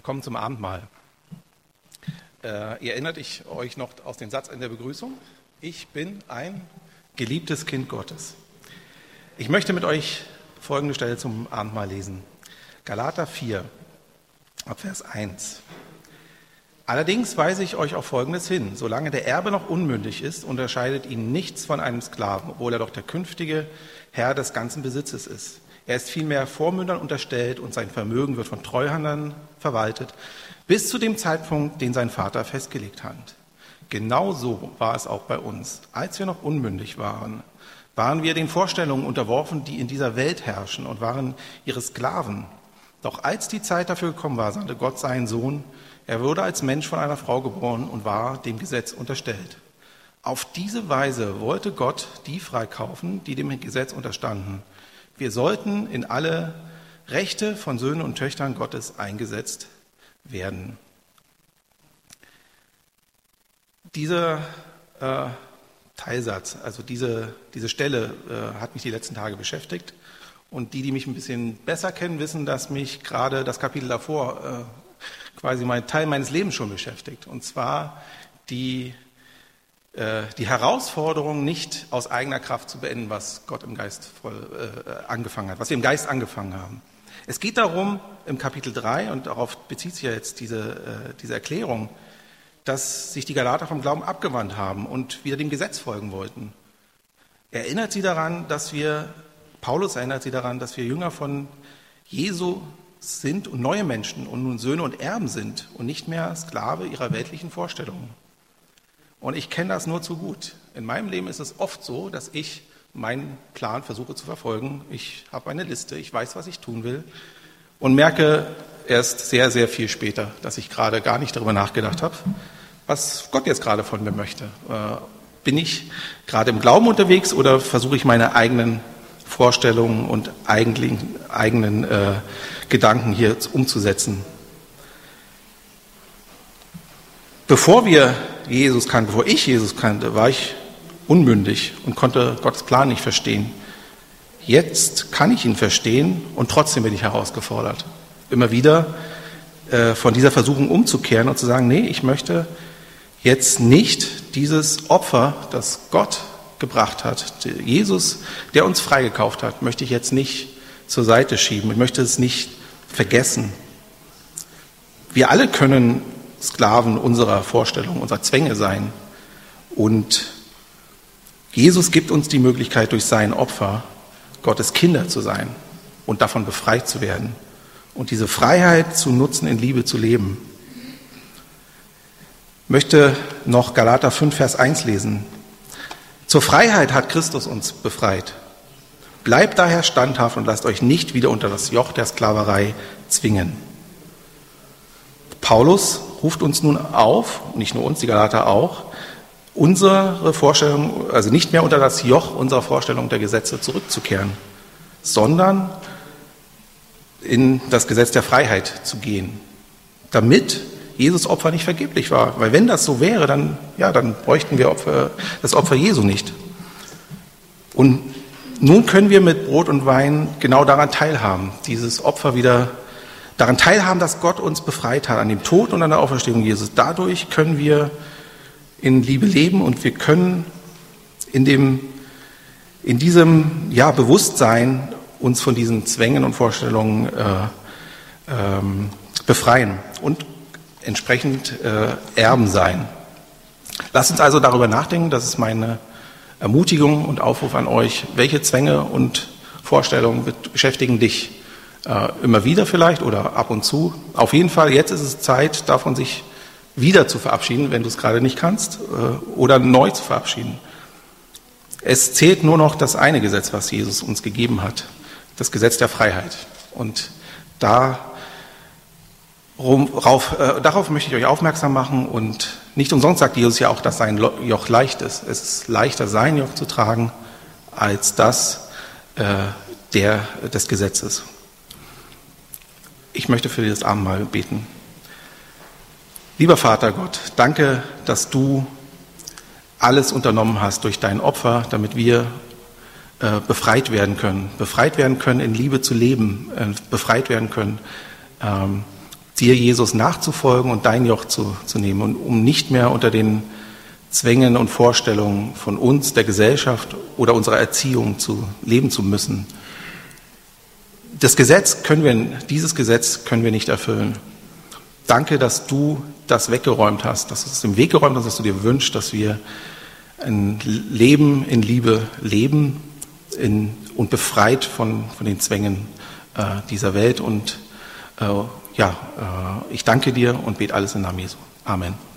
Wir kommen zum Abendmahl. Äh, ihr erinnert euch noch aus dem Satz in der Begrüßung? Ich bin ein geliebtes Kind Gottes. Ich möchte mit euch folgende Stelle zum Abendmahl lesen. Galater 4, Abvers 1. Allerdings weise ich euch auf Folgendes hin. Solange der Erbe noch unmündig ist, unterscheidet ihn nichts von einem Sklaven, obwohl er doch der künftige Herr des ganzen Besitzes ist. Er ist vielmehr Vormündern unterstellt und sein Vermögen wird von Treuhandern verwaltet, bis zu dem Zeitpunkt, den sein Vater festgelegt hat. Genau so war es auch bei uns. Als wir noch unmündig waren, waren wir den Vorstellungen unterworfen, die in dieser Welt herrschen und waren ihre Sklaven. Doch als die Zeit dafür gekommen war, sandte Gott seinen Sohn. Er wurde als Mensch von einer Frau geboren und war dem Gesetz unterstellt. Auf diese Weise wollte Gott die freikaufen, die dem Gesetz unterstanden. Wir sollten in alle Rechte von Söhnen und Töchtern Gottes eingesetzt werden. Dieser äh, Teilsatz, also diese, diese Stelle äh, hat mich die letzten Tage beschäftigt. Und die, die mich ein bisschen besser kennen, wissen, dass mich gerade das Kapitel davor äh, quasi mein Teil meines Lebens schon beschäftigt. Und zwar die, die Herausforderung, nicht aus eigener Kraft zu beenden, was Gott im Geist voll äh, angefangen hat, was wir im Geist angefangen haben. Es geht darum, im Kapitel 3, und darauf bezieht sich ja jetzt diese, äh, diese Erklärung, dass sich die Galater vom Glauben abgewandt haben und wieder dem Gesetz folgen wollten. Erinnert sie daran, dass wir Paulus erinnert sie daran, dass wir Jünger von Jesu sind und neue Menschen und nun Söhne und Erben sind und nicht mehr Sklave ihrer weltlichen Vorstellungen. Und ich kenne das nur zu gut. In meinem Leben ist es oft so, dass ich meinen Plan versuche zu verfolgen. Ich habe eine Liste, ich weiß, was ich tun will und merke erst sehr, sehr viel später, dass ich gerade gar nicht darüber nachgedacht habe, was Gott jetzt gerade von mir möchte. Äh, bin ich gerade im Glauben unterwegs oder versuche ich meine eigenen Vorstellungen und eigenen, eigenen äh, Gedanken hier umzusetzen. Bevor wir Jesus kannten, bevor ich Jesus kannte, war ich unmündig und konnte Gottes Plan nicht verstehen. Jetzt kann ich ihn verstehen und trotzdem bin ich herausgefordert, immer wieder äh, von dieser Versuchung umzukehren und zu sagen, nee, ich möchte jetzt nicht dieses Opfer, das Gott gebracht hat. Jesus, der uns freigekauft hat, möchte ich jetzt nicht zur Seite schieben. Ich möchte es nicht vergessen. Wir alle können Sklaven unserer Vorstellungen, unserer Zwänge sein. Und Jesus gibt uns die Möglichkeit, durch sein Opfer Gottes Kinder zu sein und davon befreit zu werden und diese Freiheit zu nutzen, in Liebe zu leben. Ich möchte noch Galater 5, Vers 1 lesen. Zur Freiheit hat Christus uns befreit. Bleibt daher standhaft und lasst euch nicht wieder unter das Joch der Sklaverei zwingen. Paulus ruft uns nun auf, nicht nur uns, die Galater auch, unsere Vorstellung, also nicht mehr unter das Joch unserer Vorstellung der Gesetze zurückzukehren, sondern in das Gesetz der Freiheit zu gehen, damit Jesus Opfer nicht vergeblich war. Weil wenn das so wäre, dann, ja, dann bräuchten wir Opfer, das Opfer Jesu nicht. Und nun können wir mit Brot und Wein genau daran teilhaben, dieses Opfer wieder daran teilhaben, dass Gott uns befreit hat, an dem Tod und an der Auferstehung Jesus. Dadurch können wir in Liebe leben und wir können in, dem, in diesem ja, Bewusstsein uns von diesen Zwängen und Vorstellungen äh, ähm, befreien. Und entsprechend äh, Erben sein. Lasst uns also darüber nachdenken, das ist meine Ermutigung und Aufruf an euch, welche Zwänge und Vorstellungen beschäftigen dich immer wieder vielleicht oder ab und zu. Auf jeden Fall, jetzt ist es Zeit, davon sich wieder zu verabschieden, wenn du es gerade nicht kannst, äh, oder neu zu verabschieden. Es zählt nur noch das eine Gesetz, was Jesus uns gegeben hat, das Gesetz der Freiheit. Und da Rauf, äh, darauf möchte ich euch aufmerksam machen und nicht umsonst sagt Jesus ja auch, dass sein Joch leicht ist. Es ist leichter, sein Joch zu tragen, als das äh, der, des Gesetzes. Ich möchte für dieses Abendmahl beten. Lieber Vater Gott, danke, dass du alles unternommen hast durch dein Opfer, damit wir äh, befreit werden können. Befreit werden können, in Liebe zu leben, äh, befreit werden können. Ähm, dir, Jesus, nachzufolgen und dein Joch zu, zu nehmen und um nicht mehr unter den Zwängen und Vorstellungen von uns, der Gesellschaft oder unserer Erziehung zu leben zu müssen. Das Gesetz können wir, dieses Gesetz können wir nicht erfüllen. Danke, dass du das weggeräumt hast, dass du es im Weg geräumt hast, dass du dir wünschst, dass wir ein Leben in Liebe leben in, und befreit von, von den Zwängen äh, dieser Welt. Und äh, ja, äh, ich danke dir und bete alles im Namen Jesu. Amen.